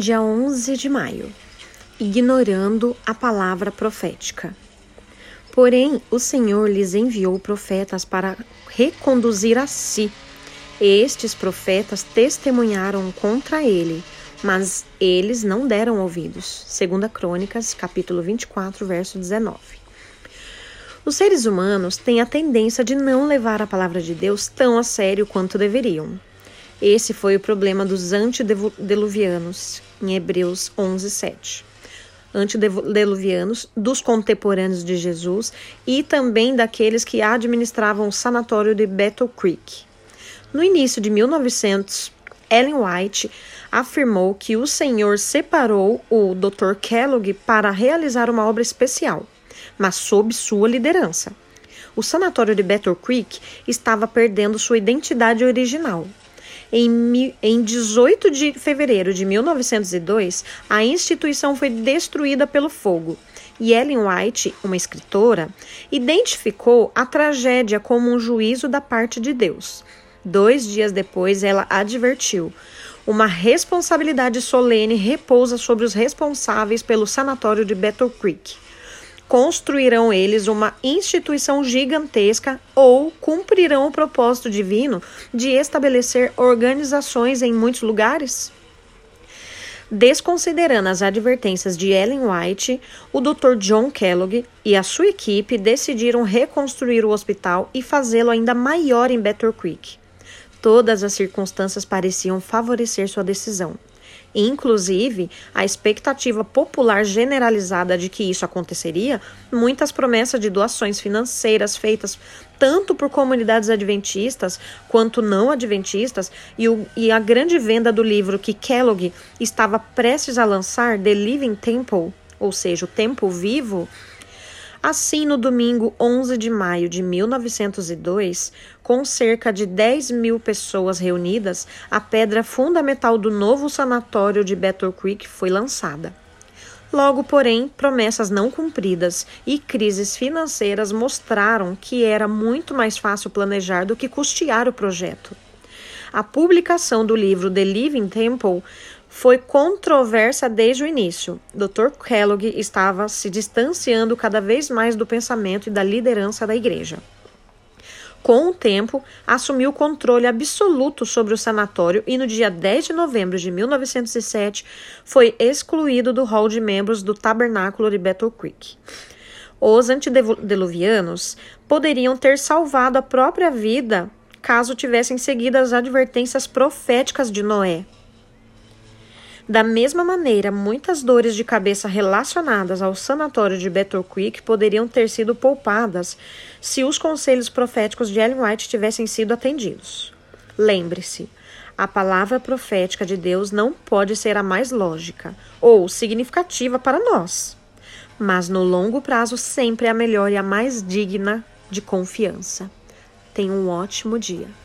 dia 11 de maio, ignorando a palavra profética. Porém, o Senhor lhes enviou profetas para reconduzir a si. Estes profetas testemunharam contra ele, mas eles não deram ouvidos. Segunda Crônicas, capítulo 24, verso 19. Os seres humanos têm a tendência de não levar a palavra de Deus tão a sério quanto deveriam. Esse foi o problema dos antediluvianos, em Hebreus 11, 7. Antediluvianos, dos contemporâneos de Jesus e também daqueles que administravam o sanatório de Battle Creek. No início de 1900, Ellen White afirmou que o Senhor separou o Dr. Kellogg para realizar uma obra especial, mas sob sua liderança. O sanatório de Battle Creek estava perdendo sua identidade original, em, em 18 de fevereiro de 1902, a instituição foi destruída pelo fogo. E Ellen White, uma escritora, identificou a tragédia como um juízo da parte de Deus. Dois dias depois, ela advertiu: uma responsabilidade solene repousa sobre os responsáveis pelo sanatório de Battle Creek construirão eles uma instituição gigantesca ou cumprirão o propósito divino de estabelecer organizações em muitos lugares? Desconsiderando as advertências de Ellen White, o Dr. John Kellogg e a sua equipe decidiram reconstruir o hospital e fazê-lo ainda maior em Battle Creek. Todas as circunstâncias pareciam favorecer sua decisão. Inclusive, a expectativa popular generalizada de que isso aconteceria, muitas promessas de doações financeiras feitas tanto por comunidades adventistas quanto não adventistas e, o, e a grande venda do livro que Kellogg estava prestes a lançar, The Living Temple, ou seja, o Templo Vivo, Assim, no domingo 11 de maio de 1902, com cerca de 10 mil pessoas reunidas, a pedra fundamental do novo sanatório de Battle Creek foi lançada. Logo, porém, promessas não cumpridas e crises financeiras mostraram que era muito mais fácil planejar do que custear o projeto. A publicação do livro The Living Temple foi controversa desde o início. Dr. Kellogg estava se distanciando cada vez mais do pensamento e da liderança da igreja. Com o tempo, assumiu o controle absoluto sobre o sanatório e no dia 10 de novembro de 1907 foi excluído do hall de membros do tabernáculo de Battle Creek. Os antediluvianos poderiam ter salvado a própria vida caso tivessem seguido as advertências proféticas de Noé. Da mesma maneira, muitas dores de cabeça relacionadas ao sanatório de Creek poderiam ter sido poupadas se os conselhos proféticos de Ellen White tivessem sido atendidos. Lembre-se, a palavra profética de Deus não pode ser a mais lógica ou significativa para nós, mas no longo prazo sempre é a melhor e a mais digna de confiança. Tenha um ótimo dia.